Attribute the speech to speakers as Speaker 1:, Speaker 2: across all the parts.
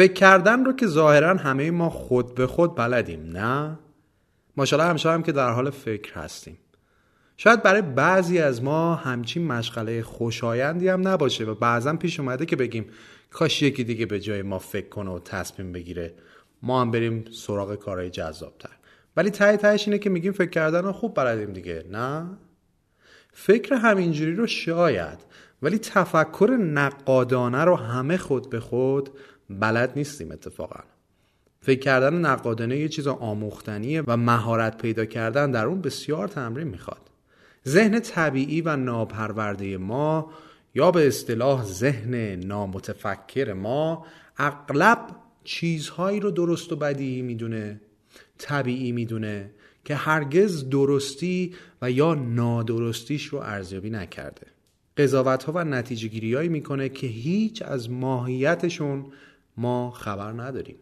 Speaker 1: فکر کردن رو که ظاهرا همه ما خود به خود بلدیم نه؟ ماشاءالله همیشه هم که در حال فکر هستیم. شاید برای بعضی از ما همچین مشغله خوشایندی هم نباشه و بعضا پیش اومده که بگیم کاش یکی دیگه به جای ما فکر کنه و تصمیم بگیره ما هم بریم سراغ کارهای جذابتر. ولی ته تهش اینه که میگیم فکر کردن رو خوب بلدیم دیگه نه؟ فکر همینجوری رو شاید ولی تفکر نقادانه رو همه خود به خود بلد نیستیم اتفاقا. فکر کردن نقادانه یه چیز آموختنیه و مهارت پیدا کردن در اون بسیار تمرین می‌خواد. ذهن طبیعی و ناپرورده ما یا به اصطلاح ذهن نامتفکر ما اغلب چیزهایی رو درست و بدی می‌دونه طبیعی می‌دونه که هرگز درستی و یا نادرستیش رو ارزیابی نکرده. قضاوت ها و نتیجه گیری می‌کنه که هیچ از ماهیتشون ما خبر نداریم.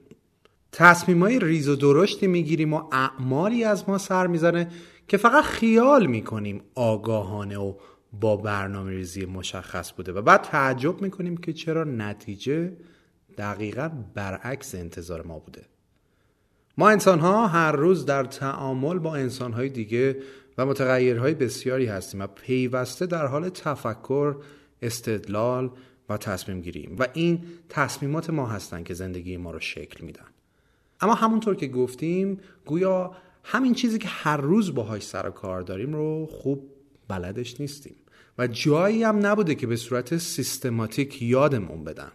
Speaker 1: تصمیم های ریز و درشتی می‌گیریم و اعمالی از ما سر می‌زنه که فقط خیال می‌کنیم آگاهانه و با برنامه ریزی مشخص بوده و بعد تعجب می‌کنیم که چرا نتیجه دقیقا برعکس انتظار ما بوده. ما انسان ها هر روز در تعامل با انسان های دیگه و متغیرهای بسیاری هستیم و پیوسته در حال تفکر، استدلال و تصمیم گیریم. و این تصمیمات ما هستند که زندگی ما رو شکل میدن. اما همونطور که گفتیم گویا همین چیزی که هر روز باهاش سر و کار داریم رو خوب بلدش نیستیم. و جایی هم نبوده که به صورت سیستماتیک یادمون بدن.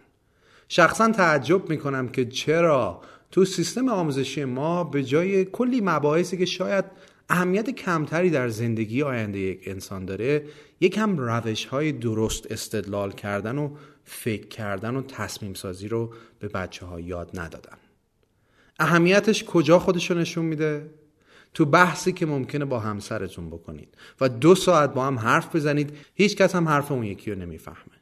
Speaker 1: شخصا تعجب می‌کنم که چرا تو سیستم آموزشی ما به جای کلی مباحثی که شاید اهمیت کمتری در زندگی آینده یک انسان داره یکم روش های درست استدلال کردن و فکر کردن و تصمیم سازی رو به بچه ها یاد ندادن اهمیتش کجا خودشو نشون میده؟ تو بحثی که ممکنه با همسرتون بکنید و دو ساعت با هم حرف بزنید هیچ کس هم حرف اون یکی رو نمی‌فهمه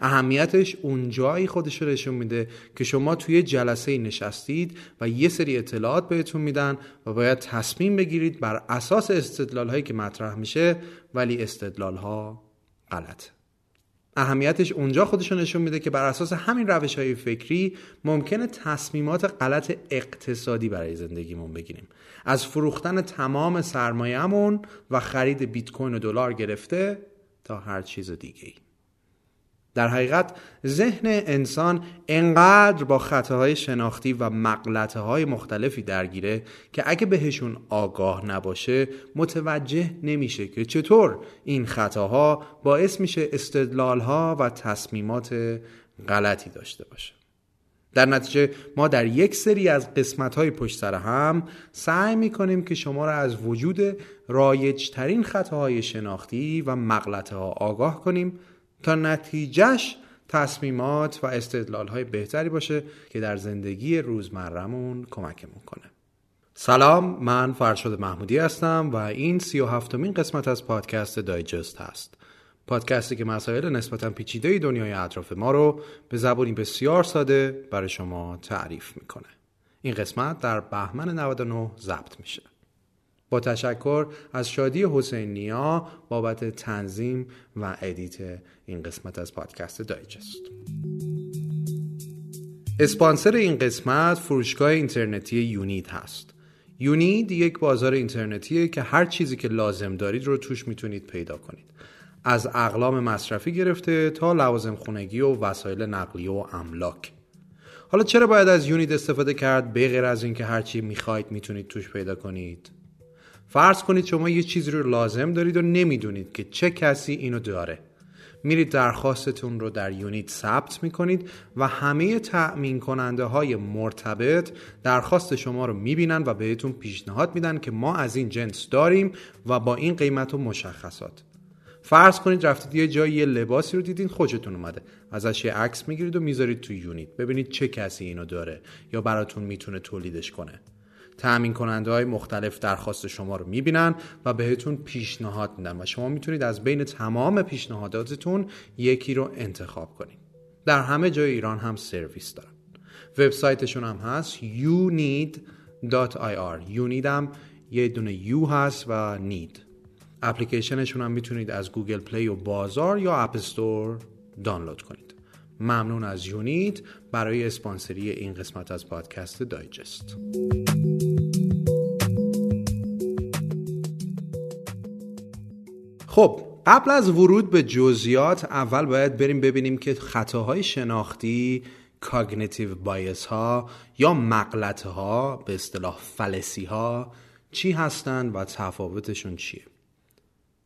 Speaker 1: اهمیتش اونجایی خودش رو نشون میده که شما توی جلسه نشستید و یه سری اطلاعات بهتون میدن و باید تصمیم بگیرید بر اساس استدلال هایی که مطرح میشه ولی استدلال ها غلط اهمیتش اونجا خودش نشون میده که بر اساس همین روش های فکری ممکنه تصمیمات غلط اقتصادی برای زندگیمون بگیریم از فروختن تمام سرمایهمون و خرید بیت کوین و دلار گرفته تا هر چیز دیگه ای. در حقیقت ذهن انسان انقدر با خطاهای شناختی و مقلطه های مختلفی درگیره که اگه بهشون آگاه نباشه متوجه نمیشه که چطور این خطاها باعث میشه استدلالها و تصمیمات غلطی داشته باشه. در نتیجه ما در یک سری از قسمت های پشت سر هم سعی می کنیم که شما را از وجود رایجترین خطاهای شناختی و مغلطه ها آگاه کنیم تا نتیجهش تصمیمات و استدلال های بهتری باشه که در زندگی روزمرمون کمکمون کنه. سلام من فرشاد محمودی هستم و این سی و هفتمین قسمت از پادکست دایجست هست. پادکستی که مسائل نسبتا پیچیده دنیای اطراف ما رو به زبانی بسیار ساده برای شما تعریف می‌کنه. این قسمت در بهمن 99 ضبط میشه. با تشکر از شادی حسین نیا بابت تنظیم و edit این قسمت از پادکست دایجست. اسپانسر این قسمت فروشگاه اینترنتی یونید هست. یونید یک بازار اینترنتیه که هر چیزی که لازم دارید رو توش می‌تونید پیدا کنید. از اقلام مصرفی گرفته تا لوازم خونگی و وسایل نقلیه و املاک. حالا چرا باید از یونید استفاده کرد؟ به غیر از اینکه هر چی می‌خواید می‌تونید توش پیدا کنید. فرض کنید شما یه چیزی رو لازم دارید و نمی‌دونید که چه کسی اینو داره. میرید درخواستتون رو در یونیت ثبت می‌کنید و همه تأمین کننده های مرتبط درخواست شما رو می‌بینن و بهتون پیشنهاد میدن که ما از این جنس داریم و با این قیمت و مشخصات. فرض کنید رفتید یه جایی یه لباسی رو دیدین خوشتون اومده. ازش یه عکس می‌گیرید و می‌ذارید تو یونیت. ببینید چه کسی اینو داره یا براتون می‌تونه تولیدش کنه. تأمین کننده های مختلف درخواست شما رو می‌بینن و بهتون پیشنهاد میدن و شما می‌تونید از بین تمام پیشنهاداتتون یکی رو انتخاب کنید. در همه جای ایران هم سرویس دارن. وبسایتشون هم هست youneed.ir you هم یه دونه یو هست و نید اپلیکیشنشون هم می‌تونید از گوگل پلی و بازار یا اپ استور دانلود کنید. ممنون از یونید برای اسپانسری این قسمت از پادکست دایجست. خب قبل از ورود به جزئیات اول باید بریم ببینیم که خطاهای شناختی cognitive bias ها یا مغلطه ها به اصطلاح fallacy ها چی هستند و تفاوتشون چیه؟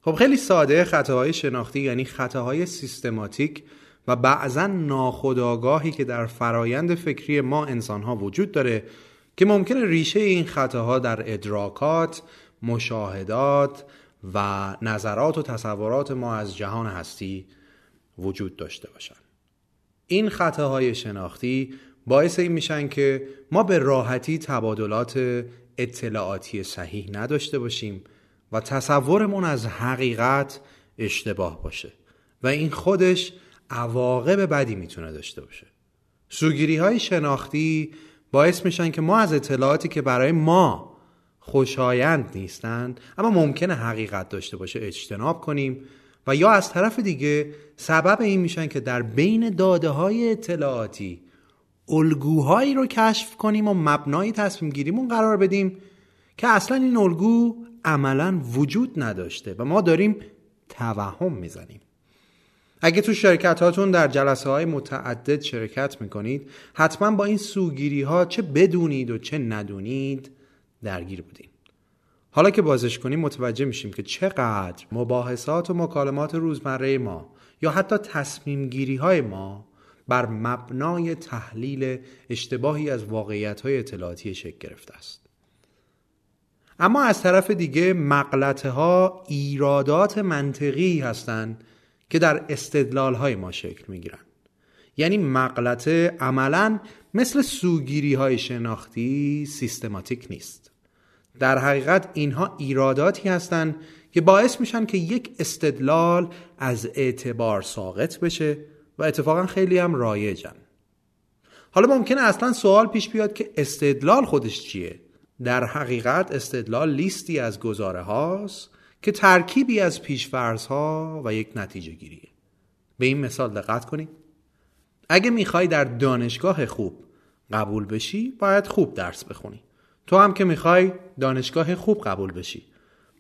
Speaker 1: خب خیلی ساده. خطاهای شناختی یعنی خطاهای سیستماتیک و بعضا ناخودآگاهی که در فرایند فکری ما انسان ها وجود داره که ممکنه ریشه این خطاها در ادراکات، مشاهدات و نظرات و تصورات ما از جهان هستی وجود داشته باشن این خطاهای شناختی باعث این میشن که ما به راحتی تبادلات اطلاعاتی صحیح نداشته باشیم و تصورمون از حقیقت اشتباه باشه و این خودش عواقب بدی می‌تونه داشته باشه. سوگیری های شناختی باعث میشن که ما از اطلاعاتی که برای ما خوشایند نیستند اما ممکنه حقیقت داشته باشه اجتناب کنیم. و یا از طرف دیگه سبب این میشن که در بین داده های اطلاعاتی الگوهایی رو کشف کنیم و مبنای تصمیم گیریمون قرار بدیم که اصلا این الگو عملا وجود نداشته و ما داریم توهم می‌زنیم. اگه تو شرکت هاتون در جلسه های متعدد شرکت می‌کنید حتما با این سوگیری ها چه بدونید و چه ندونید درگیر بودین حالا که بازش کنیم متوجه میشیم که چقدر مباحثات و مکالمات روزمره ما یا حتی تصمیم گیری های ما بر مبنای تحلیل اشتباهی از واقعیت های اطلاعاتی شکل گرفته است. اما از طرف دیگه مقلته ها ایرادات منطقی هستند که در استدلال های ما شکل می گیرن. یعنی مقلته عملا مثل سوگیری های شناختی سیستماتیک نیست. در حقیقت اینها ایراداتی هستند که باعث میشن که یک استدلال از اعتبار ساقط بشه و اتفاقا خیلی هم رایجن. حالا ممکنه اصلا سوال پیش بیاد که استدلال خودش چیه؟ در حقیقت استدلال لیستی از گزاره هاست که ترکیبی از پیشفرض ها و یک نتیجه گیریه. به این مثال دقت کنید اگه می‌خوای در دانشگاه خوب قبول بشی باید خوب درس بخونی. تو هم که می‌خوای دانشگاه خوب قبول بشی.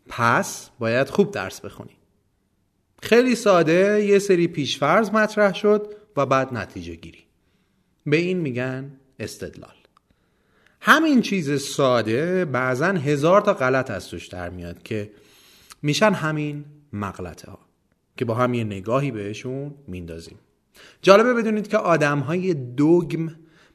Speaker 1: پس باید خوب درس بخونی. خیلی ساده یه سری پیشفرض مطرح شد و بعد نتیجه گیری. به این میگن استدلال. همین چیز ساده بعضا هزار تا غلط از توش در میاد که میشن همین مغلطه ها که با هم یه نگاهی بهشون میندازیم. جالبه بدونید که آدم های دوگم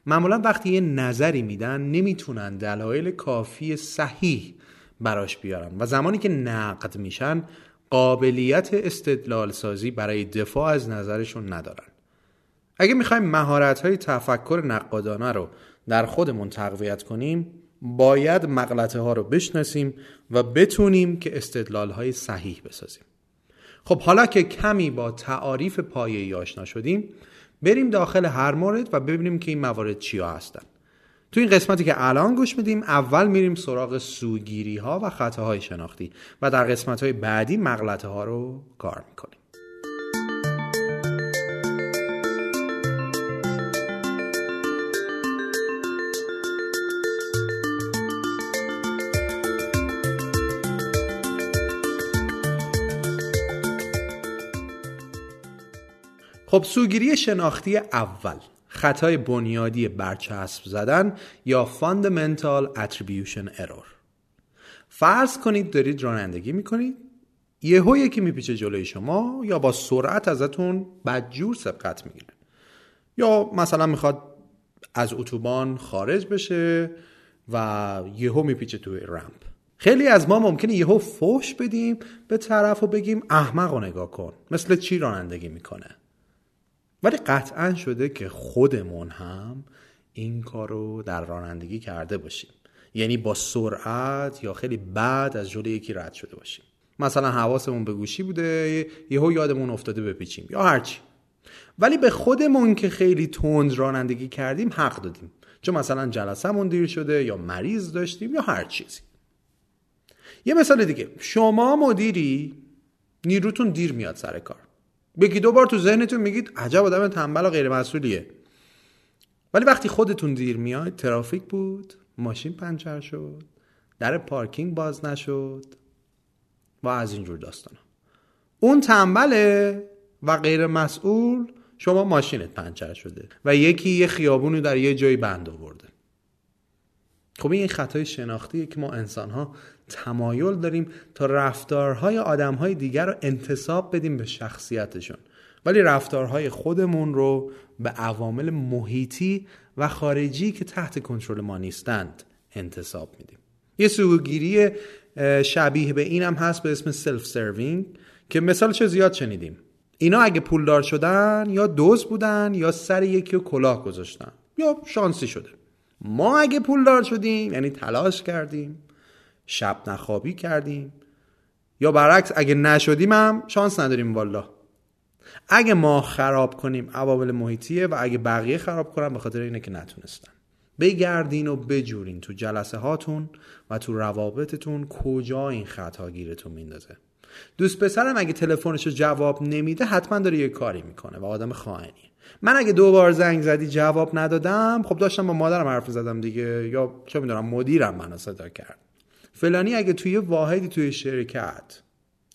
Speaker 1: معمولا وقتی یه نظری میدن نمی‌تونن دلایل کافی صحیح براش بیارن و زمانی که نقد میشن قابلیت استدلال سازی برای دفاع از نظرشون ندارن. اگه می‌خوایم مهارت های تفکر نقادانه رو در خودمون تقویت کنیم باید مغلطه ها رو بشناسیم و بتونیم که استدلال های صحیح بسازیم. خب حالا که کمی با تعاریف پایه آشنا شدیم بریم داخل هر مورد و ببینیم که این موارد چیا هستن. تو این قسمتی که الان گوش میدیم اول میریم سراغ سوگیری ها و خطاهای شناختی و در قسمت های بعدی مغلطه ها رو کار می‌کنیم. خب سوگیری شناختی اول خطای بنیادی برچسب زدن یا Fundamental Attribution Error. فرض کنید دارید رانندگی می‌کنید یهو یکی میپیچه جلوی شما یا با سرعت ازتون بدجور سبقت می‌گیره. یا مثلا می‌خواد از اتوبان خارج بشه و یهو میپیچه توی رمپ. خیلی از ما ممکنه یهو فوش بدیم به طرف و بگیم احمق و نگاه کن مثل چی رانندگی می‌کنه؟ ولی قطعا شده که خودمون هم این کار رو در رانندگی کرده باشیم. یعنی با سرعت یا خیلی بعد از جلوی یکی رد شده باشیم. مثلا حواسمون به گوشی بوده یهو یادمون افتاده بپیچیم یا هرچی ولی به خودمون که خیلی تند رانندگی کردیم حق دادیم. چون مثلا جلسهمون دیر شده یا مریض داشتیم یا هر چیزی. یه مثال دیگه. شما مدیری نیروتون دیر میاد سر کار. یکی دو بار تو ذهنتون میگید عجب آدم تنبل و غیر مسئولیه ولی وقتی خودتون دیر میاد ترافیک بود ماشین پنچر شد در پارکینگ باز نشد و از اینجور داستان اون تنبله و غیر مسئول شما ماشینت پنچر شده و یکی یه خیابونی در یه جایی بند آورده. خب این خطای شناختیه که ما انسان ها تمایل داریم تا رفتارهای آدمهای دیگر رو انتساب بدیم به شخصیتشون. ولی رفتارهای خودمون رو به عوامل محیطی و خارجی که تحت کنترل ما نیستند انتساب میدیم. یه سوگیری شبیه به اینم هست به اسم self serving که مثالشو زیاد شنیدیم. اینا اگه پولدار شدن یا دزد بودن یا سر یکی رو کلاه گذاشتن یا شانسی شده. ما اگه پولدار شدیم یعنی تلاش کردیم. شب نخوابی کردیم. یا برعکس اگه نشدیم هم شانس نداریم والا اگه ما خراب کنیم عوامل محیطیه و اگه بقیه خراب کنن به خاطر اینه که نتونستن. بگردین و بجورین تو جلسه هاتون و تو روابطتون کجا این خطا گیرتون میندازه. دوست پسرم اگه تلفنش رو جواب نمیده حتما داره یه کاری می‌کنه و آدم خائنیه. من اگه دو بار زنگ زدی جواب ندادم خب داشتم با مادرم حرف زدم دیگه. یا چه می‌دونم مدیرم منو صدا کرد. فلانی اگه توی واحدی توی شرکت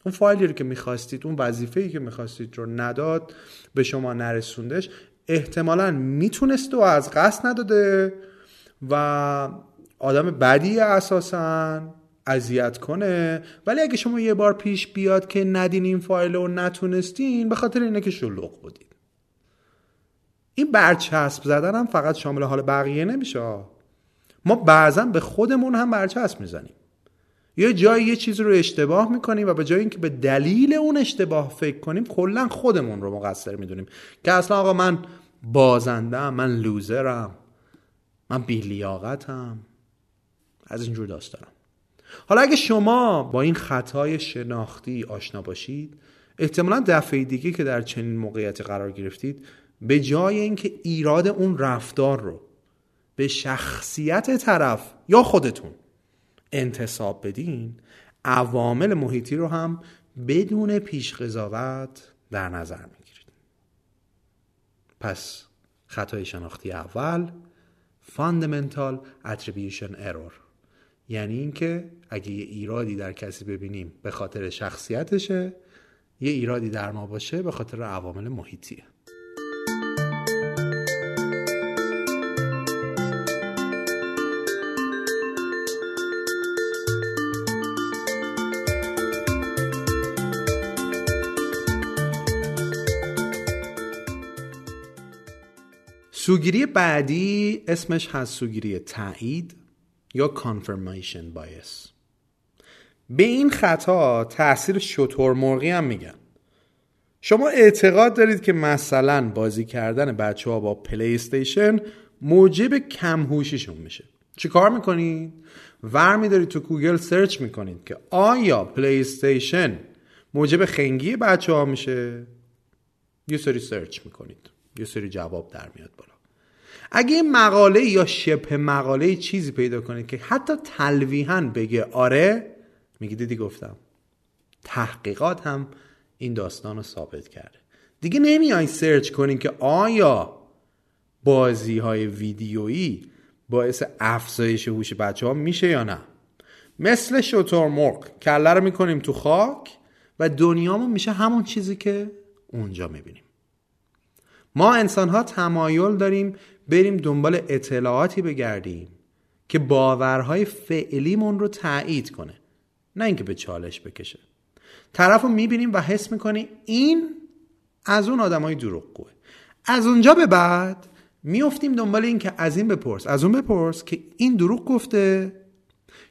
Speaker 1: اون فایلی رو که می‌خواستید اون وظیفه‌ای که می‌خواستید رو نداد به شما نرسوندش احتمالا می‌تونست و از قصد نداده و آدم بدی اساسا اذیت کنه. ولی اگه شما یه بار پیش بیاد که ندین این فایل رو نتونستین به خاطر اینه که شلوغ بودید این برچسب زدن هم فقط شامل حال بقیه نمیشه. ما بعضا به خودمون هم برچسب می‌زنیم. یه جایی یه چیز رو اشتباه می‌کنیم و به جای اینکه به دلیل اون اشتباه فکر کنیم کلا خودمون رو مقصر می‌دونیم. که اصلا آقا من بازندم من لوزرم من بیلیاقتم از اینجور داستانم. حالا اگه شما با این خطای شناختی آشنا باشید احتمالا دفعه دیگه که در چنین موقعیتی قرار گرفتید به جای اینکه ایراد اون رفتار رو به شخصیت طرف یا خودتون انتصاب بدین عوامل محیطی رو هم بدون پیش قضاوت در نظر می‌گیرید. پس خطای شناختی اول Fundamental Attribution Error. یعنی اینکه اگه یه ایرادی در کسی ببینیم به خاطر شخصیتشه یه ایرادی در ما باشه به خاطر عوامل محیطیه. سوگیری بعدی اسمش هست سوگیری تایید یا confirmation bias. به این خطا تاثیر شترمرغی هم میگن. شما اعتقاد دارید که مثلا بازی کردن بچه ها با پلی استیشن موجب کم‌هوشیشون میشه. چی کار می‌کنید؟ ور میدارید تو گوگل search می‌کنید که آیا پلی استیشن موجب خنگی بچه ها میشه؟ یه سری search می‌کنید. یه سری جواب در میاد بالا. اگه مقاله یا شبه مقاله چیزی پیدا کنید که حتی تلویحا بگه آره میگی دیدی گفتم. تحقیقات هم این داستان رو ثابت کرده. دیگه نمیای سرچ کنین که آیا بازی های ویدیویی باعث افزایش هوش بچه ها میشه یا نه. مثل شطور مرغ کله رو می‌کنیم تو خاک و دنیامون میشه همون چیزی که اونجا می‌بینیم. ما انسان ها تمایل داریم بریم دنبال اطلاعاتی بگردیم که باورهای فعلیمون رو تایید کنه نه اینکه به چالش بکشه. طرف رو می‌بینیم و حس می‌کنیم این از اون آدم های دروغگوه. از اونجا به بعد میفتیم دنبال این که از این بپرس از اون بپرس که این دروغ گفته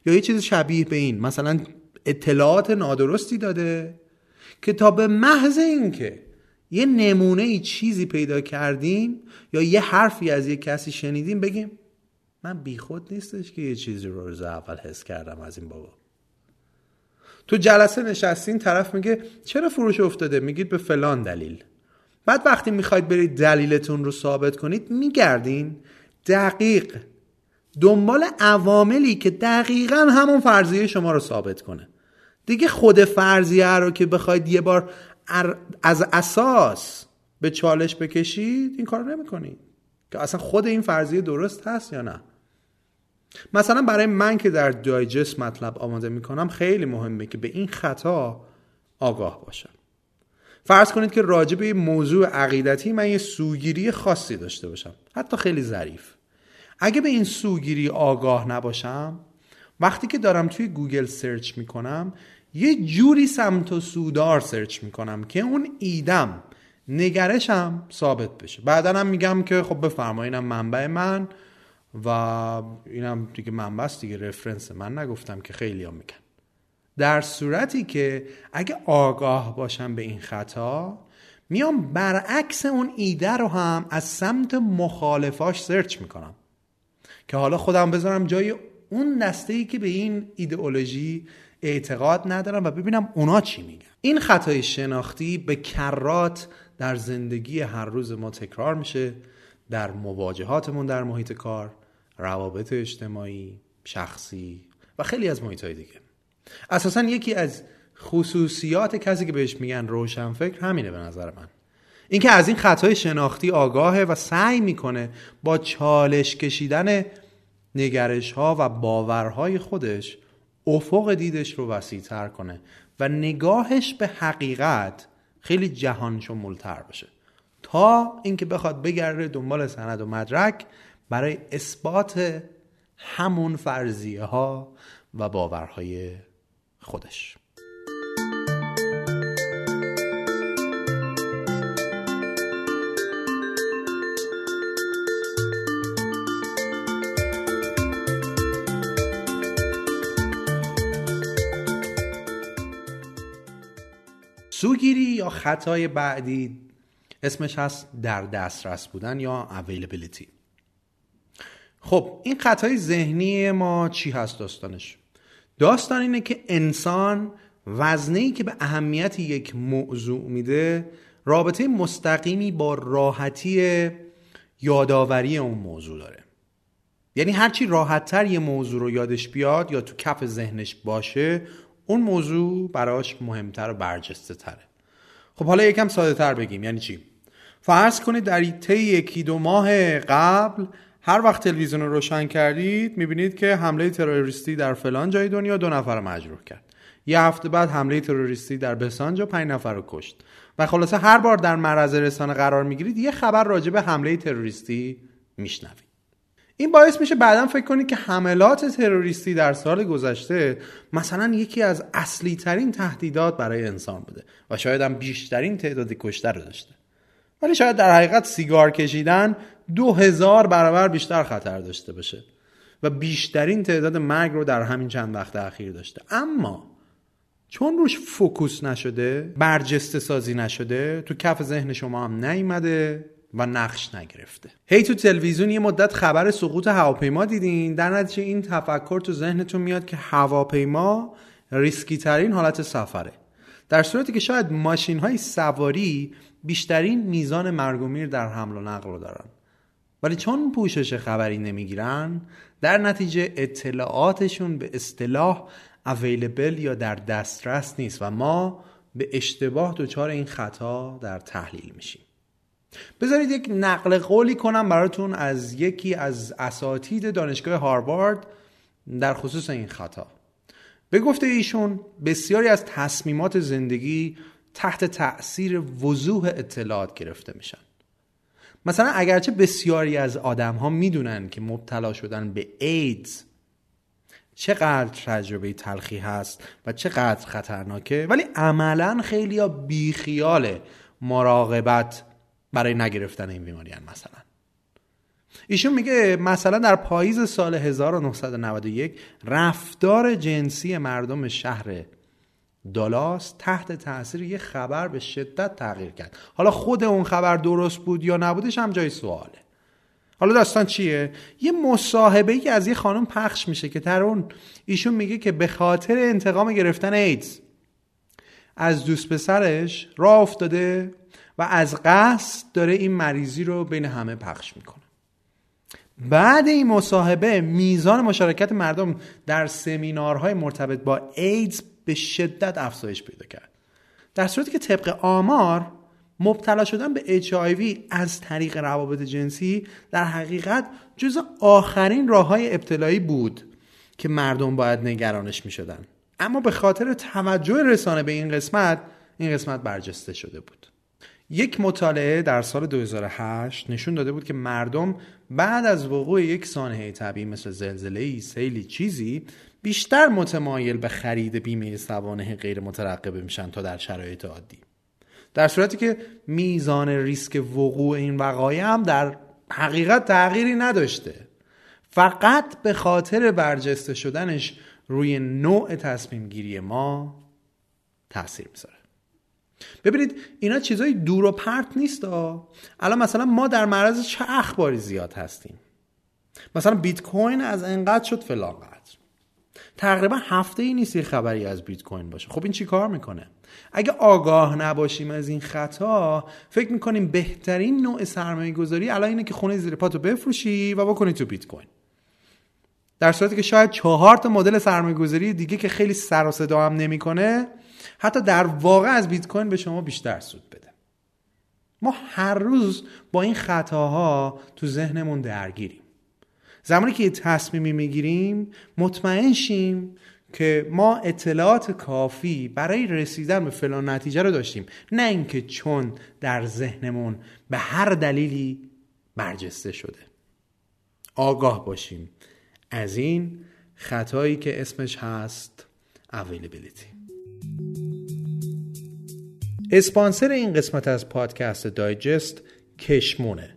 Speaker 1: یا یه چیز شبیه به این مثلا اطلاعات نادرستی داده که تا به محض اینکه یه نمونه ای چیزی پیدا کردیم یا یه حرفی از یه کسی شنیدیم بگیم من بیخود نیستش که یه چیزی رو روز اول حس کردم از این بابا. تو جلسه نشستین طرف میگه چرا فروش افتاده؟ میگید به فلان دلیل. بعد وقتی می‌خواید برید دلیلتون رو ثابت کنید میگردین دقیق. دنبال عواملی که دقیقا همون فرضیه شما رو ثابت کنه. دیگه خود فرضیه رو که بخواید یه بار از اساس به چالش بکشید این کار نمی‌کنید. که اصلا خود این فرضیه درست هست یا نه؟ مثلا برای من که در Digest مطلب آماده می‌کنم خیلی مهمه که به این خطا آگاه باشم. فرض کنید که راجع به موضوع عقیدتی من یه سوگیری خاصی داشته باشم. حتی خیلی ظریف. اگه به این سوگیری آگاه نباشم وقتی که دارم توی گوگل search می‌کنم یه جوری سمت و سودار سرچ می‌کنم که اون ایدم نگرشم ثابت بشه. بعدا هم میگم که خب بفرمایینم منبع من و اینم دیگه منبع است دیگه رفرنس من نگفتم که خیلی هم میگن. در صورتی که اگه آگاه باشم به این خطا میام برعکس اون ایده رو هم از سمت مخالفاش سرچ می‌کنم. که حالا خودم بذارم جای اون دسته ای که به این ایدئولوژی اعتقاد ندارم و ببینم اونا چی میگن. این خطای شناختی به کرات در زندگی هر روز ما تکرار میشه در مواجهاتمون در محیط کار روابط اجتماعی شخصی و خیلی از محیط های دیگه. اساسا یکی از خصوصیات کسی که بهش میگن روشنفکر همینه به نظر من. اینکه از این خطای شناختی آگاهه و سعی می‌کنه با چالش کشیدن نگرش ها و باورهای خودش افق دیدش رو وسیعتر کنه و نگاهش به حقیقت خیلی جهان شمولتر باشه. تا اینکه بخواد بگرده دنبال سند و مدرک برای اثبات همون فرضیه ها و باورهای خودش. سوگیری یا خطای بعدی؟ اسمش هست در دسترس بودن یا availability. خب این خطای ذهنی ما چی هست داستانش؟ داستان اینه که انسان وزنه که به اهمیت یک موضوع میده رابطه مستقیمی با راحتی یادآوری اون موضوع داره. یعنی هرچی راحتتر یه موضوع رو یادش بیاد یا تو کف ذهنش باشه اون موضوع براش مهمتر و برجسته تره خب حالا یکم ساده تر بگیم. یعنی چی؟ فرض کنید در طی یکی دو ماه قبل هر وقت تلویزیون رو روشن کردید می‌بینید که حمله تروریستی در فلان جای دنیا دو نفر رو مجروح کرد. یه هفته بعد حمله تروریستی در بسانجا پنج نفر رو کشت. و خلاصه هر بار در معرض رسانه قرار می‌گیرید یه خبر راجع به حمله تروریستی میشنوید. این باعث میشه بعدا فکر کنید که حملات تروریستی در سال گذشته مثلا یکی از اصلی ترین تهدیدات برای انسان بوده و شاید هم بیشترین تعداد کشته رو داشته. ولی شاید در حقیقت سیگار کشیدن دو هزار برابر بیشتر خطر داشته باشه و بیشترین تعداد مرگ رو در همین چند وقت اخیر داشته. اما چون روش فوکوس نشده برجسته سازی نشده تو کف ذهن شما هم نیومده و نقش نگرفته. هی تو تلویزیون یه مدت خبر سقوط هواپیما دیدین. در نتیجه این تفکر تو ذهنتون میاد که هواپیما ریسکی ترین حالت سفره. در صورتی که شاید ماشین های سواری بیشترین میزان مرگ و میر در حمل و نقل رو دارن. ولی چون پوشش خبری نمی‌گیرن در نتیجه اطلاعاتشون به اصطلاح اویلیبل یا در دسترس نیست و ما به اشتباه دچار این خطا در تحلیل میشیم. بذارید یک نقل قولی کنم براتون از یکی از اساتید دانشگاه هاروارد در خصوص این خطا. به گفته ایشون بسیاری از تصمیمات زندگی تحت تأثیر وضوح اطلاعات گرفته میشن. مثلا اگرچه بسیاری از آدم ها می‌دونن که مبتلا شدن به ایدز چقدر تجربه تلخی هست و چقدر خطرناکه ولی عملا خیلی ها بیخیال مراقبت برای نگرفتن این بیماریان مثلا. ایشون میگه مثلا در پاییز سال 1991 رفتار جنسی مردم شهر دالاس تحت تاثیر یه خبر به شدت تغییر کرد. حالا خود اون خبر درست بود یا نبودش هم جای سواله. حالا داستان چیه؟ یه مصاحبه ای از یه خانم پخش میشه که در اون ایشون میگه که به خاطر انتقام گرفتن ایدز از دوست پسرش راه افتاده و از قصد داره این مریضی رو بین همه پخش می‌کنه. بعد این مصاحبه میزان مشارکت مردم در سمینارهای مرتبط با ایدز به شدت افزایش پیدا کرد. در صورتی که طبق آمار مبتلا شدن به HIV از طریق روابط جنسی در حقیقت جز آخرین راه های ابتلایی بود که مردم باید نگرانش می شدن. اما به خاطر توجه رسانه به این قسمت این قسمت برجسته شده بود. یک مطالعه در سال 2008 نشون داده بود که مردم بعد از وقوع یک سانحه طبیعی مثل زلزله سیلی چیزی بیشتر متمایل به خرید بیمه سوانه غیر مترقبه میشن تا در شرایط عادی. در صورتی که میزان ریسک وقوع این وقایع هم در حقیقت تغییری نداشته. فقط به خاطر برجسته شدنش روی نوع تصمیم گیری ما تاثیر می‌ذاره. ببینید اینا چیزای دور و پرت نیست الان مثلا ما در معرض چه اخباری زیاد هستیم؟ مثلا بیت کوین از انقدر شد فلان قدر. تقریبا هفته ای نیست خبری از بیت کوین باشه. خب این چی کار می‌کنه؟ اگه آگاه نباشیم از این خطا فکر می‌کنیم بهترین نوع سرمایه گذاری الان اینه که خونه زیر پاتو بفروشی و بکنی تو بیت کوین در صورتی که شاید چهار تا مدل سرمایه گذاری دیگه که خیلی سر و صدا هم نمی‌کنه حتی در واقع از بیت کوین به شما بیشتر سود بده. ما هر روز با این خطاها تو ذهنمون درگیریم. زمانی که یه تصمیمی می‌گیریم مطمئن شیم که ما اطلاعات کافی برای رسیدن به فلان نتیجه رو داشتیم. نه اینکه چون در ذهنمون به هر دلیلی برجسته شده. آگاه باشیم از این خطایی که اسمش هست availability. اسپانسر این قسمت از پادکست دایجست کشمونه.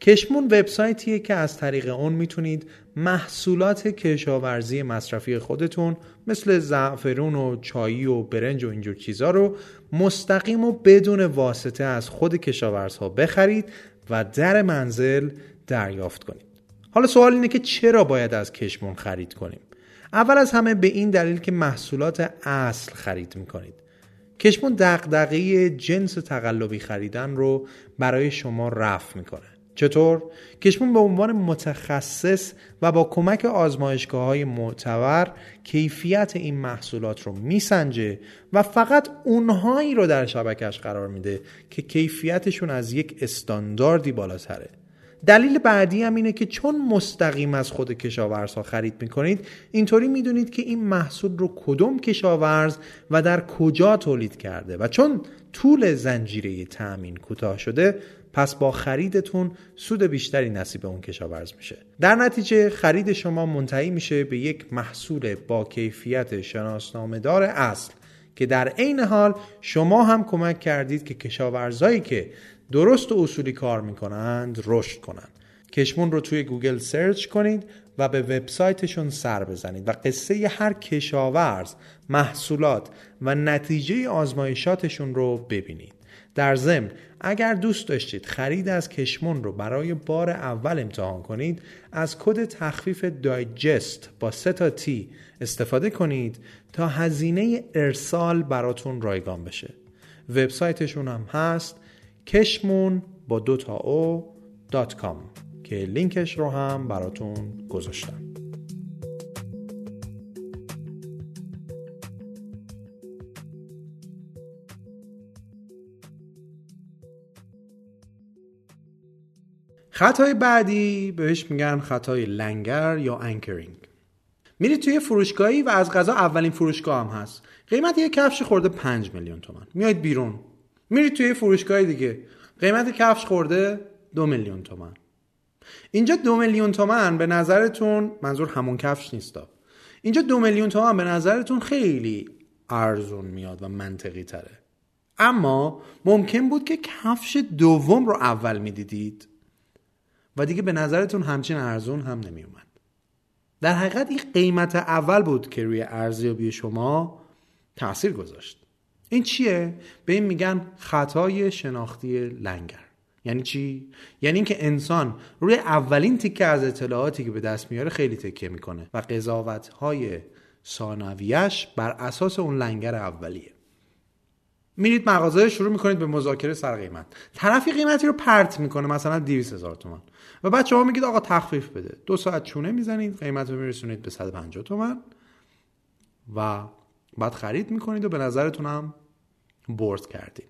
Speaker 1: کشمون وبسایتیه که از طریق اون می‌تونید محصولات کشاورزی مصرفی خودتون مثل زعفرون و چایی و برنج و اینجور چیزا رو مستقیم و بدون واسطه از خود کشاورزها بخرید و در منزل دریافت کنید. حالا سوال اینه که چرا باید از کشمون خرید کنیم؟ اول از همه به این دلیل که محصولات اصل خرید می‌کنید. کشمون دقدقه جنس تقلبی خریدن رو برای شما رفع می‌کنه چطور؟ کشمون به عنوان متخصص و با کمک آزمایشگاه های معتبر کیفیت این محصولات رو میسنجه و فقط اونهایی رو در شبکش قرار میده که کیفیتشون از یک استانداردی بالاتره دلیل بعدی هم اینه که چون مستقیم از خود کشاورزها خرید می‌کنید اینطوری می‌دونید که این محصول رو کدوم کشاورز و در کجا تولید کرده و چون طول زنجیره تأمین کوتاه شده پس با خریدتون سود بیشتری نصیب اون کشاورز میشه. در نتیجه خرید شما منتهی میشه به یک محصول با کیفیت شناسنامهدار اصل که در عین حال شما هم کمک کردید که کشاورزایی که درست و اصولی کار می‌کنند رشد کنند. کشمون رو توی گوگل search کنید و به وبسایتشون سر بزنید و قصه هر کشاورز محصولات و نتیجه آزمایشاتشون رو ببینید. در ضمن اگر دوست داشتید خرید از کشمون رو برای بار اول امتحان کنید از کد تخفیف Digest با سه تا T استفاده کنید تا هزینه ارسال براتون رایگان بشه. وبسایتشون هم هست. کشمون با دو تا O dot com که لینکش رو هم براتون گذاشتم. خطای بعدی بهش میگن خطای لنگر یا anchoring میرید توی فروشگاهی و از غذا اولین فروشگاه هم هست. قیمت یه کفش خورده 5 میلیون تومن میاید بیرون. میرید توی فروشگاه دیگه. قیمت کفش خورده دو میلیون تومن. اینجا دو میلیون تومن به نظرتون منظور همون کفش نیستا. اینجا دو میلیون تومن به نظرتون خیلی ارزون میاد و منطقی تره. اما ممکن بود که کفش دوم رو اول می‌دیدید و دیگه به نظرتون همچین ارزون هم نمیومد. در حقیقت این قیمت اول بود که روی ارزیابی شما تاثیر گذاشت. این چیه؟ به این میگن خطای شناختی لنگر. یعنی چی؟ یعنی اینکه انسان روی اولین تیکه از اطلاعاتی که به دست میاره خیلی تکیه می‌کنه و قضاوت های ثانویش بر اساس اون لنگر اولیه. میرید مغازه شروع می‌کنید به مذاکره سر قیمت. طرفی قیمتی رو پرت می‌کنه مثلا 200 هزار تومن و بعد شما میگید آقا تخفیف بده. دو ساعت چونه می‌زنید قیمت رو میرسونید به 150 تومن و بعد خرید می‌کنید و به نظرتون هم برد کردیم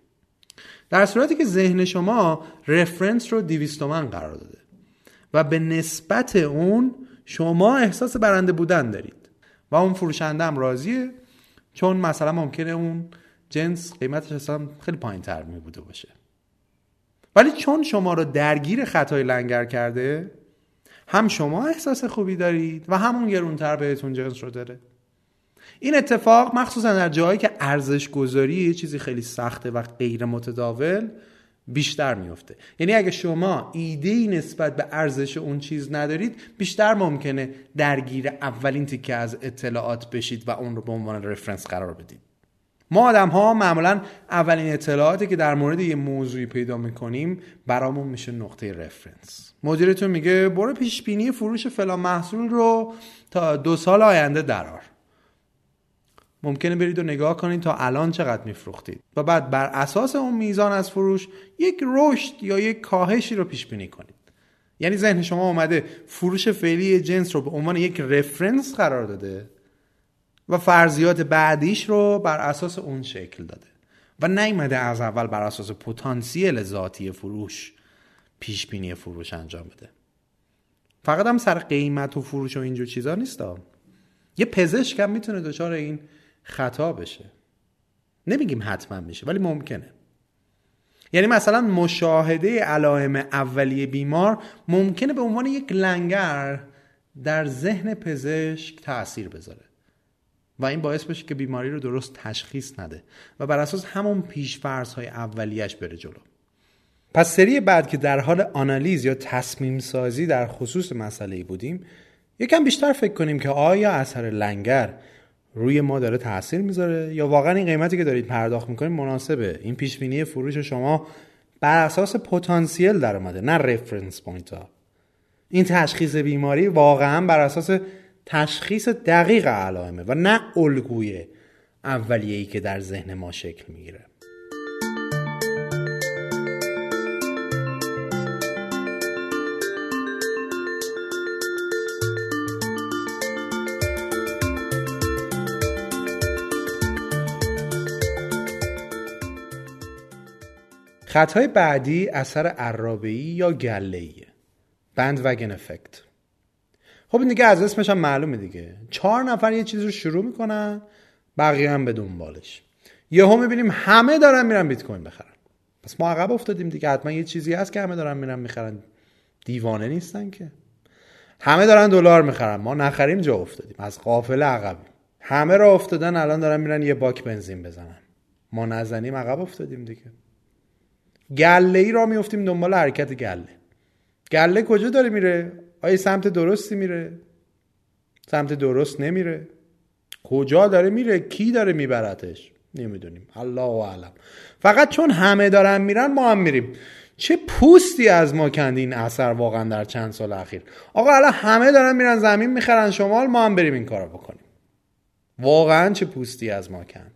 Speaker 1: در صورتی که ذهن شما رفرنس رو 200 تومن قرار داده و به نسبت اون شما احساس برنده بودن دارید و اون فروشنده هم راضیه چون مثلا ممکنه اون جنس قیمتش اصلا خیلی پایین تر می بوده باشه. ولی چون شما رو درگیر خطای لنگر کرده هم شما احساس خوبی دارید و همون گرونتر بهتون جنس رو داره. این اتفاق مخصوصا در جایی که ارزش گذاری یه چیزی خیلی سخته و غیر متداول بیشتر میفته یعنی اگه شما ایده ای نسبت به ارزش اون چیز ندارید بیشتر ممکنه درگیر اولین تیکه از اطلاعات بشید و اون رو به عنوان رفرنس قرار بدید. ما آدم ها معمولا اولین اطلاعاتی که در مورد یه موضوعی پیدا می‌کنیم برامون میشه نقطه رفرنس مدیرتون میگه برو پیش بینی فروش فلان محصول رو تا دو سال آینده درار ممکنه برید و نگاه کنید تا الان چقدر میفروختید. و بعد بر اساس اون میزان از فروش یک رشد یا یک کاهشی رو پیش بینی کنید. یعنی ذهن شما اومده فروش فعلی جنس رو به عنوان یک رفرنس قرار داده و فرضیات بعدیش رو بر اساس اون شکل داده. و نیمده از اول بر اساس پتانسیل ذاتی فروش پیش بینی فروش انجام بده. فقط هم سر قیمت و فروش و اینجور چیزا نیست. یه پزشک هم می‌تونه دچار این خطا بشه. نمیگیم حتما میشه ولی ممکنه. یعنی مثلا مشاهده علائم اولیه بیمار ممکنه به عنوان یک لنگر در ذهن پزشک تاثیر بذاره. و این باعث بشه که بیماری رو درست تشخیص نده و بر اساس همون پیشفرض های اولیش بره جلو. پس سری بعد که در حال آنالیز یا تصمیم سازی در خصوص مسئله بودیم یکم بیشتر فکر کنیم که آیا اثر لنگر روی ما داره تاثیر می‌ذاره یا واقعا این قیمتی که دارید پرداخت می‌کنید مناسبه. این پیش بینی فروش شما بر اساس پتانسیل در اومده نه reference point ها. این تشخیص بیماری واقعا بر اساس تشخیص دقیق علائمه و نه الگوی اولیه‌ای که در ذهن ما شکل می‌گیره. خطای بعدی اثر عرابه‌ای یا گله‌ایه بند وگن افکت. خب این دیگه از اسمش هم معلومه دیگه. چهار نفر یه چیز رو شروع می‌کنن بقیه هم به دنبالش. یهو می‌بینیم همه دارن میرن بیت کوین بخرن. پس ما عقب افتادیم دیگه. حتما یه چیزی هست که همه دارن میرن می‌خرن. دیوانه نیستن که. همه دارن دلار می‌خرن. ما نخریم جا افتادیم. از قافله عقبیم همه را افتادن الان دارن میرن یه باک بنزین بزنن. ما نزنیم عقب افتادیم دیگه. گله ای را میفتیم دنبال حرکت گله. گله کجا داره میره؟ آیا سمت درستی میره؟ سمت درست نمیره. کجا داره میره؟ کی داره میبرتش؟ نمی‌دونیم. الله اعلم. فقط چون همه دارن میرن ما هم میریم. چه پوستی از ما کند این اثر واقعا در چند سال اخیر. آقا الان همه دارن میرن زمین می‌خرن شمال ما هم بریم این کارو بکنیم. واقعا چه پوستی از ما کند.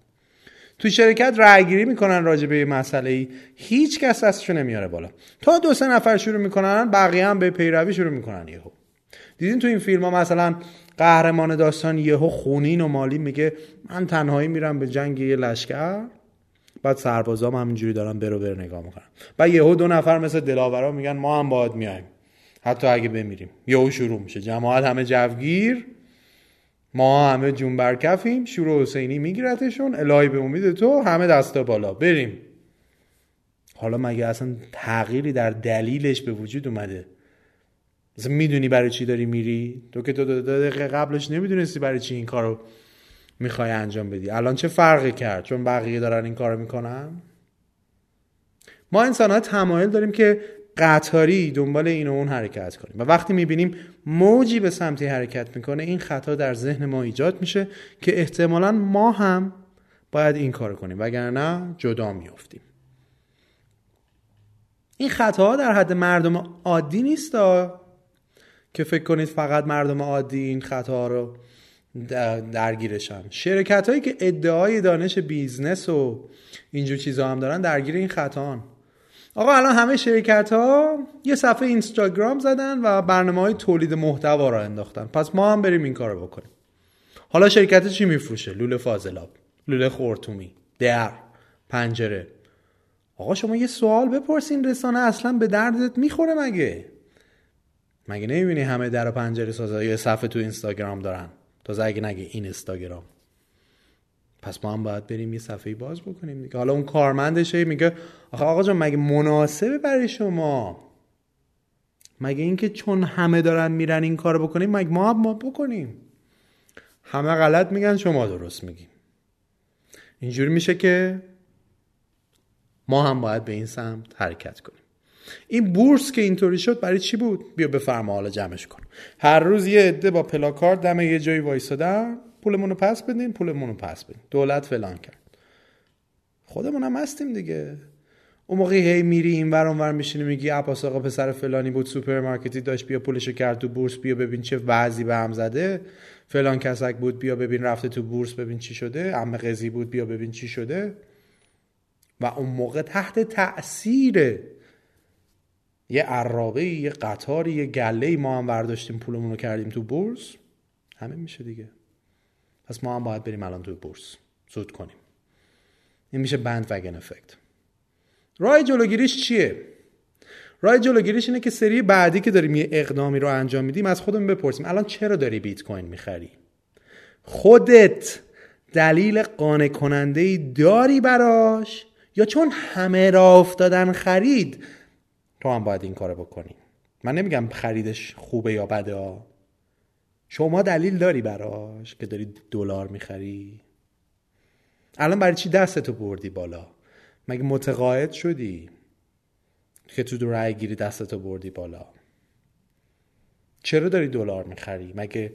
Speaker 1: تو شرکت رأیگیری می‌کنن راجع به مسئله ای هیچ کس دستشو نمیاره بالا. تا دو سه نفر شروع می‌کنن بقیه هم به پیروی شروع می‌کنن یهو. دیدین تو این فیلم ها مثلا قهرمان داستان یهو خونین و مالی میگه من تنهایی میرم به جنگ یه لشکر بعد سربازام همینجوری دارن برو بر نگاه می‌کنن. بعد یهو دو نفر مثل دلاورا میگن ما هم باید میایم. حتی اگه بمیریم. یهو شروع میشه. جماعت همه جوگیر. ما همه جون برکفیم شور حسینی میگیرتشون الهی به امید تو همه دستا بالا. بریم. حالا مگه اصلا تغییری در دلیلش به وجود اومده؟ مثلا می‌دونی برای چی داری میری؟ تو که تو دو دقیقه قبلش نمی‌دونستی برای چی این کارو می‌خوای انجام بدی. الان چه فرقی کرد؟ چون بقیه دارن این کارو می‌کنن؟ ما انسان ها تمایل داریم که قطاری دنبال این و اون حرکت کنیم. و وقتی می‌بینیم موجی به سمتی حرکت می‌کنه این خطا در ذهن ما ایجاد میشه که احتمالا ما هم باید این کار کنیم. وگرنه جدا میافتیم. این خطاها در حد مردم عادی نیست که فکر کنید فقط مردم عادی این خطاها رو درگیرشن. شرکت هایی که ادعای دانش business و اینجور چیزها هم دارن درگیر این خطا آقا الان همه شرکت ها یه صفحه اینستاگرام زدن و برنامه های تولید محتوا را انداختن. پس ما هم بریم این کارو بکنیم. حالا شرکت چی میفروشه؟ لوله فاضلاب لوله خورتومی در پنجره. آقا شما یه سوال بپرسین رسانه اصلا به دردت می‌خوره مگه؟ مگه نمی‌بینی همه در و پنجره سازا یه صفحه تو اینستاگرام دارن؟ تازه اگه نگه این اینستاگرام. پس ما هم باید بریم یه صفحه باز بکنیم دیگه. حالا اون کارمندشه میگه آخه آقا جان مگه مناسبه برای شما؟ مگه اینکه چون همه دارن میرن این کارو بکنیم مگه ما هم ما بکنیم؟ همه غلط میگن شما درست میگیم اینجوری میشه که ما هم باید به این سمت حرکت کنیم. این بورس که اینطوری شد برای چی بود؟ بیا بفرما حالا جمعش کن. هر روز یه عده با پلاکار دم یه جایی وایسادن. پولمون رو پس بدین پولمون رو پس بدین دولت فلان کرد. خودمون هم هستیم دیگه. اون موقع هی میری این ور اونور میشینی میگی عباس آقا پسر فلانی بود سوپرمارکتی داشت بیا پولشو کرد تو بورس بیا ببین چه وضعی به هم زده. فلان کسک بود بیا ببین رفته تو بورس ببین چی شده. عم‌قزی بود بیا ببین چی شده. و اون موقع تحت تاثیر یه ارابه یه قطاری یه گله ما هم برداشتیم پولمون رو کردیم تو بورس. همین میشه دیگه. پس ما هم باید بریم الان تو بورس. زود کنیم. این میشه بند وگن افکت. راه جلوگیریش چیه؟ راه جلوگیریش اینه که سری بعدی که داریم یه اقدامی رو انجام میدیم از خودمون بپرسیم الان چرا داری بیت کوین می‌خری؟ خودت دلیل قانع کننده ای داری براش؟ یا چون همه را افتادن خرید تو هم باید این کارو بکنی. من نمیگم خریدش خوبه یا بده شما دلیل داری براش که داری دلار می‌خری؟ الان برای چی دستتو بردی بالا؟ مگه متقاعد شدی که تو رای گیری دستتو بردی بالا؟ چرا داری دلار می‌خری؟ مگه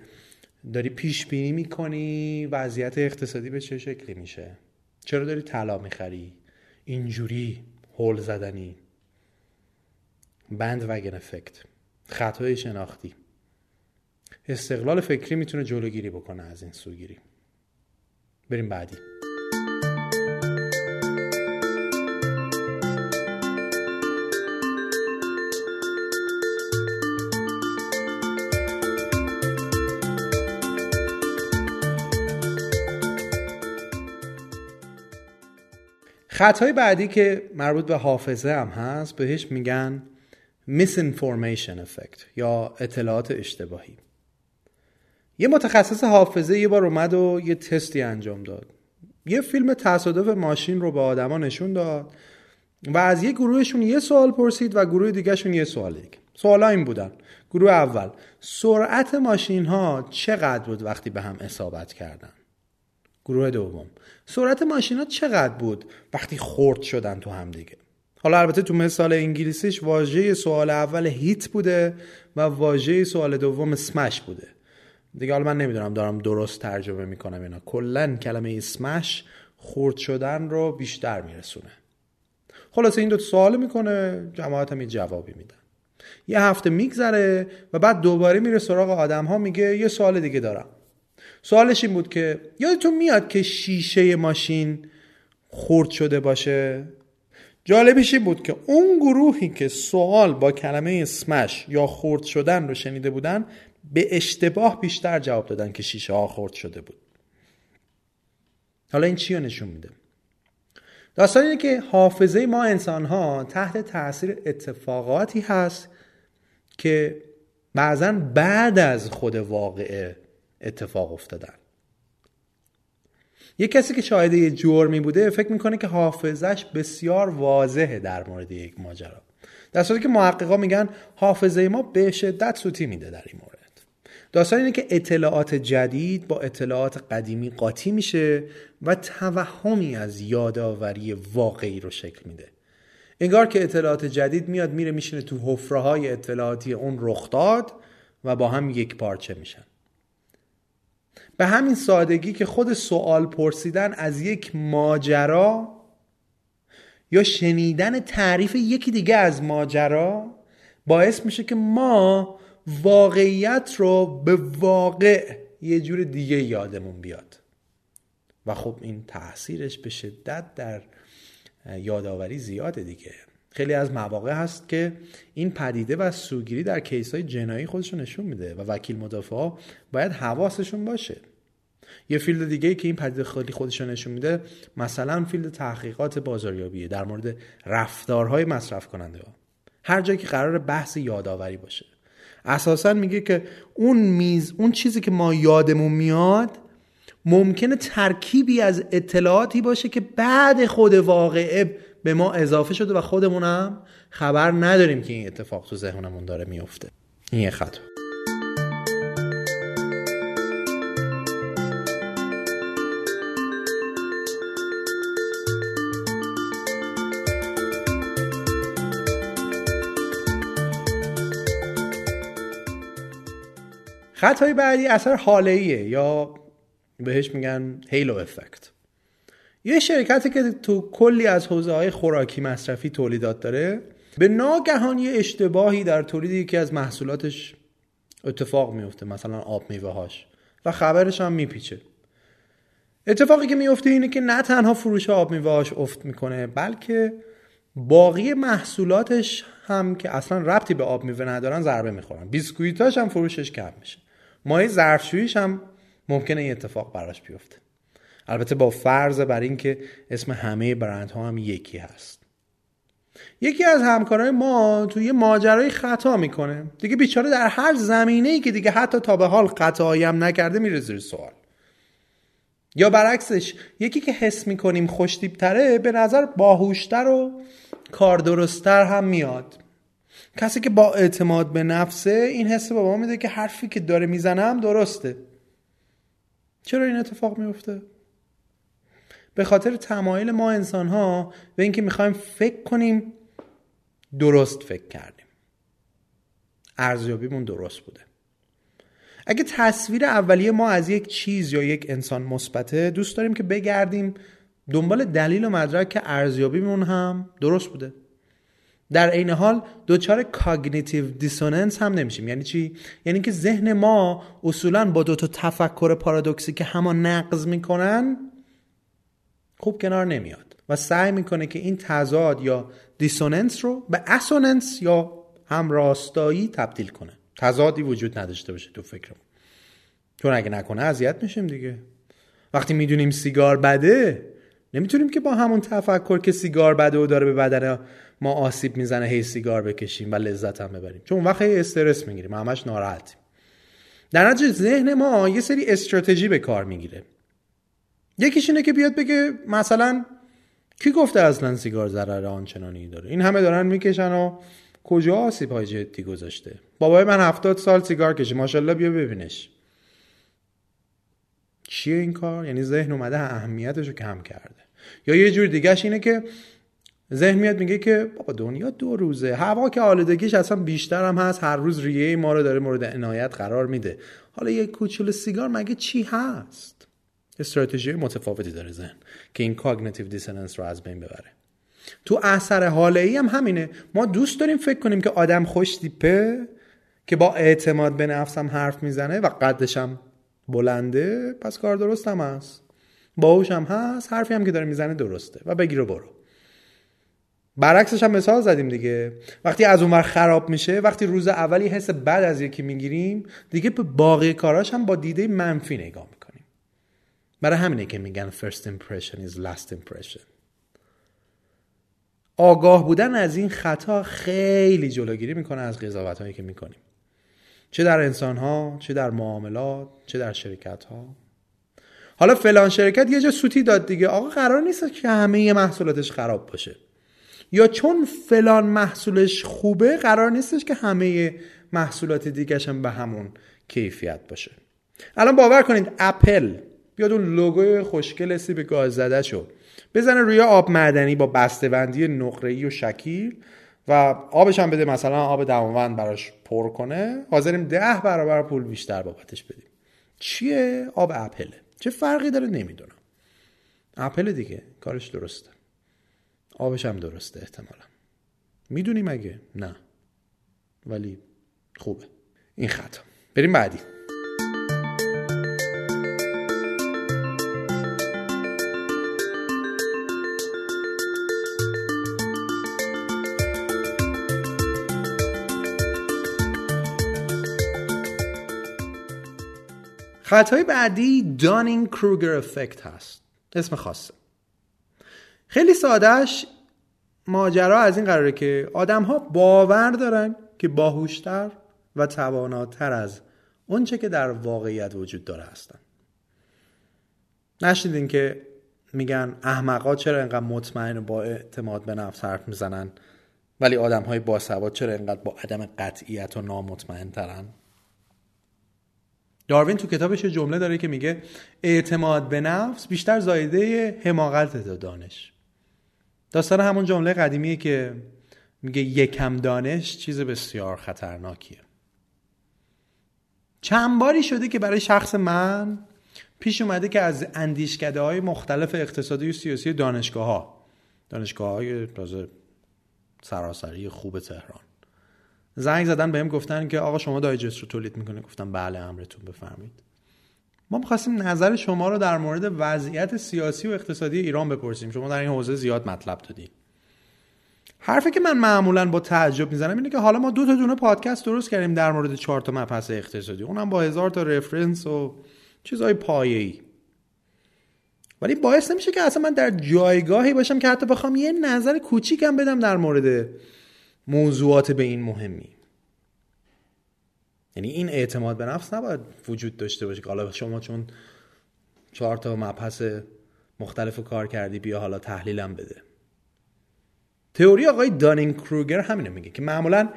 Speaker 1: داری پیش بینی می‌کنی؟ وضعیت اقتصادی به چه شکلی میشه؟ چرا داری طلا می‌خری؟ اینجوری هول زدنی. بند وگن افکت خطای شناختی. استقلال فکری می‌تونه جلوگیری بکنه از این سوگیری. بریم بعدی. خطای بعدی که مربوط به حافظه هم هست بهش میگن misinformation effect یا اطلاعات اشتباهی. یه متخصص حافظه یه بار اومد و یه تستی انجام داد. یه فیلم تصادف ماشین رو به آدما نشون داد و از یه گروهشون یه سوال پرسید و گروه دیگهشون یه سوال دیگه سوالا این بودن. گروه اول سرعت ماشین ها چقدر بود وقتی به هم اصابت کردن؟ گروه دوم سرعت ماشینا چقدر بود وقتی خورد شدن تو هم دیگه؟ حالا البته تو مثال انگلیسیش واژه سوال اول هیت بوده و واژه سوال دوم سمش بوده. دیگه حالا من نمی‌دونم دارم درست ترجمه می‌کنم اینا کلا کلمه سمش خورد شدن رو بیشتر میرسونه. خلاصه این دو سوال می‌کنه جماعت هم یه جوابی میدن. یه هفته میگذره و بعد دوباره میره سراغ آدم ها میگه یه سوال دیگه دارم. سوالش این بود که یادتون میاد که شیشه ماشین خورد شده باشه؟ جالبش این بود که اون گروهی که سوال با کلمه سمش یا خورد شدن رو شنیده بودن به اشتباه بیشتر جواب دادن که شیشه ها خورد شده بود. حالا این چی رو نشون میده؟ داستان اینه که حافظه ما انسان ها تحت تاثیر اتفاقاتی هست که بعضا بعد از خود واقعه اتفاق افتادن. یه کسی که شاهد یه جرمی بوده فکر می‌کنه که حافظش بسیار واضحه در مورد یک ماجرا. در صورتی که محققا میگن حافظه ما به شدت سوتی میده در این مورد. داستان اینه که اطلاعات جدید با اطلاعات قدیمی قاطی میشه و توهمی از یادآوری واقعی رو شکل میده. انگار که اطلاعات جدید میاد میره میشینه تو حفره های اطلاعاتی اون رخ داد و با هم یک پارچه میشن. به همین سادگی که خود سوال پرسیدن از یک ماجرا یا شنیدن تعریف یکی دیگه از ماجرا باعث میشه که ما واقعیت رو به واقع یه جور دیگه یادمون بیاد. و خب این تاثیرش به شدت در یادآوری زیاده دیگه. خیلی از مواقع هست که این پدیده و سوگیری در case های جنایی خودشون نشون میده و وکیل مدافع باید حواسشون باشه. یه field دیگه ای که این پدیده خیلی خودش نشون میده مثلا field تحقیقات بازاریابیه در مورد رفتارهای مصرف کننده ها هر جایی که قرار بحث یادآوری باشه. اساسا میگه که اون میز اون چیزی که ما یادمون میاد ممکنه ترکیبی از اطلاعاتی باشه که بعد خود واقعه به ما اضافه شده و خودمونم خبر نداریم که این اتفاق تو ذهنمون داره میفته. این یه خطا خطای بعدی اثر حاله یا بهش میگن هیلو افکت یه شرکتی که تو کلی از حوزه های خوراکی مصرفی تولیدات داره به ناگهان یه اشتباهی در تولید یکی از محصولاتش اتفاق میفته مثلا آب میوه هاش و خبرش هم میپیچه. اتفاقی که میفته اینه که نه تنها فروش آب میوه هاش افت می‌کنه بلکه باقی محصولاتش هم که اصلا ربطی به آب میوه ندارن ضربه می‌خورن. بیسکویتاش هم فروشش کم میشه. مایه ظرفشوییش هم ممکنه این اتفاق براش بیفته. البته با فرض بر اینکه اسم همه برندها هم یکی هست. یکی از همکارای ما توی یه ماجرای خطا می‌کنه. دیگه بیچاره در هر زمینه ای که دیگه حتی تا به حال خطایی هم نکرده میره زیر سوال. یا برعکسش یکی که حس می‌کنیم خوشتیبتره به نظر باهوشتر و کار درستتر هم میاد. کسی که با اعتماد به نفسه این حس به میده که حرفی که داره می‌زنم درسته. چرا این اتفاق میفته؟ به خاطر تمایل ما انسان ها به اینکه می‌خوایم فکر کنیم درست فکر کردیم. ارزیابیمون درست بوده. اگه تصویر اولیه ما از یک چیز یا یک انسان مثبته دوست داریم که بگردیم دنبال دلیل و مدرک که ارزیابیمون هم درست بوده. در عین حال دچار cognitive dissonance هم نمیشیم. یعنی چی؟ یعنی که ذهن ما اصولا با دو تا تفکر پارادوکسی که همو نقض می‌کنن خوب کنار نمیاد و سعی می‌کنه که این تضاد یا dissonance رو به consonance یا همراستایی تبدیل کنه. تضادی وجود نداشته باشه تو فکرمون. چون اگه نکنه اذیت میشیم دیگه. وقتی می‌دونیم سیگار بده نمی‌تونیم که با همون تفکر که سیگار بده و داره به بدن ما آسیب می‌زنه هی سیگار بکشیم و لذت هم ببریم. چون وقت هی استرس می‌گیریم همش ناراحتیم. در نتیجه ذهن ما یه سری استراتژی به کار می‌گیره. یکیش اینه که بیاد بگه مثلا کی گفته اصلا سیگار ضرر آنچنانی داره؟ این همه دارن می‌کشن و کجا آسیب های جدی گذاشته؟ بابای من هفتاد سال سیگار کشی ماشاءالله بیا ببینش. چیه این کار؟ یعنی ذهن اومده اهمیتش رو کم کرده. یا یه جور دیگهش اینه که ذهن میاد میگه که بابا دنیا دو روزه. هوا که آلودگیش اصلا بیشتر هم هست. هر روز ریه ما رو داره مورد عنایت قرار میده. حالا یه کوچولو سیگار مگه چی هست؟ استراتژی متفاوتی داره ذهن که این cognitive dissonance رو از بین ببره. تو اثر حاله ای هم همینه. ما دوست داریم فکر کنیم که آدم خوش تیپه که با اعتماد به نفسم حرف می‌زنه و قدش هم بلنده پس کار درست هم هست. باهوش هم هست. حرفی هم که داره می‌زنه درسته. و بگیر و برو. برعکسش هم مثال زدیم دیگه. وقتی از اونور خراب میشه وقتی روز اولی حس بد از یکی می‌گیریم دیگه به باقی کاراش هم با دیده منفی نگاه می‌کنیم. برای همینه که میگن first impression is last impression. آگاه بودن از این خطا خیلی جلوگیری می‌کنه از قضاوت هایی که می‌کنیم. چه در انسان ها چه در معاملات چه در شرکت ها حالا فلان شرکت یه جا سوتی داد دیگه. آقا قرار نیست که همه محصولاتش خراب باشه. یا چون فلان محصولش خوبه قرار نیستش که همه محصولات دیگه هم به همون کیفیت باشه. الان باور کنید اپل بیاد اون لوگوی خوشگل سیب گاز زده شو. بزنه روی آب معدنی با بسته‌بندی نقره‌ای و شکیل و آبش هم بده مثلا آب دماوند براش پر کنه. حاضریم ده برابر پول بیشتر بابتش بدیم. چیه؟ آب اپله. چه فرقی داره؟ نمی‌دونم. اپل دیگه. کارش درسته. آبش هم درسته احتمالا. می‌دونی مگه؟ نه. ولی خوبه. این خطا بریم بعدی. خطای بعدی دانینگ کروگر افکت هست. اسم خاصه. خیلی سادهش ماجرا از این قراره که آدم ها باور دارن که باهوشتر و تواناتر از اونچه که در واقعیت وجود داره هستن. نشنیدین که میگن احمقا چرا اینقدر مطمئن و با اعتماد به نفس حرف می‌زنن ولی آدم های باسواد چرا اینقدر با عدم قطعیت و نامطمئن ترن داروین تو کتابش جمله داره که میگه اعتماد به نفس بیشتر زایده حماقت تا دانش داستان همون جمله قدیمیه که میگه یکم دانش چیز بسیار خطرناکیه. چند باری شده که برای شخص من پیش اومده که از اندیشکده های مختلف اقتصادی و سیاسی دانشگاه ها دانشگاه های سراسری خوب تهران زنگ زدن بهم گفتن که آقا شما دایجست رو تولید می‌کنه گفتم بله امرتون بفرمید ما می‌خواستیم نظر شما رو در مورد وضعیت سیاسی و اقتصادی ایران بپرسیم. شما در این حوزه زیاد مطلب دادین حرفی که من معمولا با تعجب می‌زنم اینه که حالا ما دو تا دونه پادکست درست کردیم در مورد چهار تا مبحث اقتصادی. اونم با هزار تا رفرنس و چیزهای پایه‌ای. ولی باعث نمیشه که اصلا من در جایگاهی باشم که حتی بخوام یه نظر کوچیکم بدم در مورد موضوعات به این مهمی. یعنی این اعتماد به نفس نباید وجود داشته باشه حالا شما چون چهار تا مبحث مختلف کار کردی بیا حالا تحلیلم بده. تئوری آقای دانینگ کروگر همینه میگه که معمولا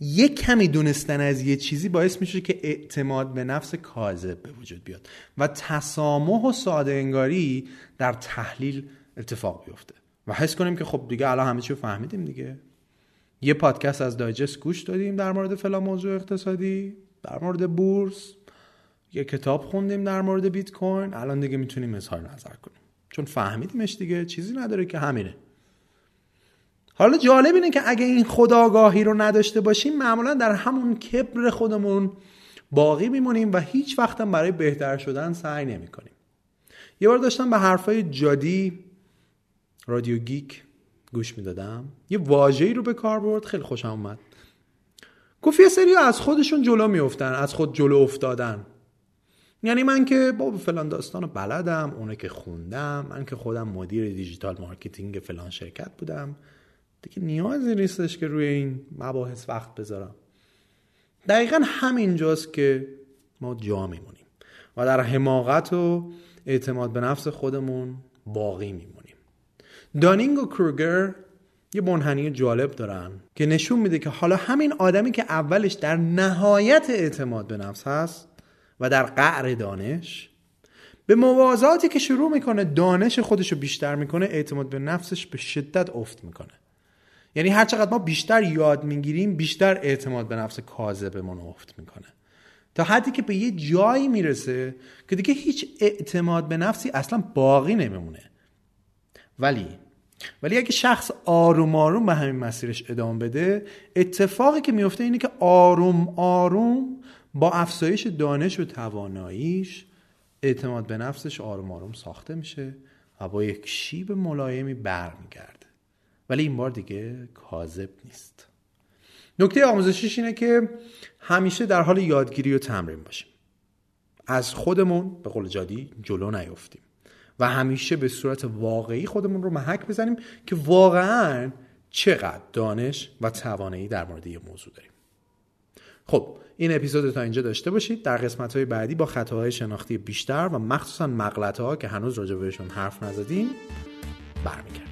Speaker 1: یک کمی دونستن از یه چیزی باعث میشه که اعتماد به نفس کاذب به وجود بیاد و تسامح و ساده انگاری در تحلیل اتفاق بیفته. و حس کنیم که خب دیگه الان همه چی فهمیدیم دیگه. یه پادکست از دایجست گوش دادیم در مورد فلان موضوع اقتصادی در مورد بورس. یه کتاب خوندیم در مورد بیت کوین. الان دیگه می‌تونیم اظهار نظر کنیم. چون فهمیدیمش دیگه چیزی نداره که همینه. حالا جالب اینه که اگه این خداگاهی رو نداشته باشیم معمولا در همون کبر خودمون باقی میمونیم و هیچ وقتم برای بهتر شدن سعی نمی کنیم. یه بار داشتم به حرفای جادی رادیو گیک گوش می‌دادم. یه واژه‌ای رو به کار برد خیلی خوشم اومد. گفت یه سری از خودشون جلو میفتن از خود جلو افتادن. یعنی من که با فلان داستان بلدم اونو که خوندم من که خودم مدیر digital marketing فلان شرکت بودم. دیگه نیازی نیستش که روی این مباحث وقت بذارم. دقیقا همینجاست که ما جا میمونیم و در حماقت و اعتماد به نفس خودمون باقی میمونیم. دانینگ و کروگر یه منحنی جالب دارن که نشون میده که حالا همین آدمی که اولش در نهایت اعتماد به نفس هست و در قعر دانش به موازاتی که شروع می‌کنه دانش خودش رو بیشتر می‌کنه اعتماد به نفسش به شدت افت می‌کنه. یعنی هر چقدر ما بیشتر یاد می‌گیریم بیشتر اعتماد به نفس کاذبمون افت می‌کنه. تا حدی که به یه جایی می‌رسه که دیگه هیچ اعتماد به نفسی اصلا باقی نمیمونه. ولی ولی اگه شخص آروم آروم به همین مسیرش ادامه بده اتفاقی که میفته اینه که آروم آروم با افزایش دانش و تواناییش اعتماد به نفسش آروم آروم ساخته میشه و با یک شیب ملایمی برمیگرده. ولی این بار دیگه کاذب نیست. نکته آموزشیش اینه که همیشه در حال یادگیری و تمرین باشیم. از خودمون به قول جادی جلو نیفتیم. و همیشه به صورت واقعی خودمون رو محک بزنیم که واقعا چقدر دانش و توانایی در مورد یه موضوع داریم. خب این اپیزود تا اینجا داشته باشید. در قسمت های بعدی با خطاهای شناختی بیشتر و مخصوصا مغلطه ها که هنوز راجع بهشون حرف نزدیم برمیگردیم.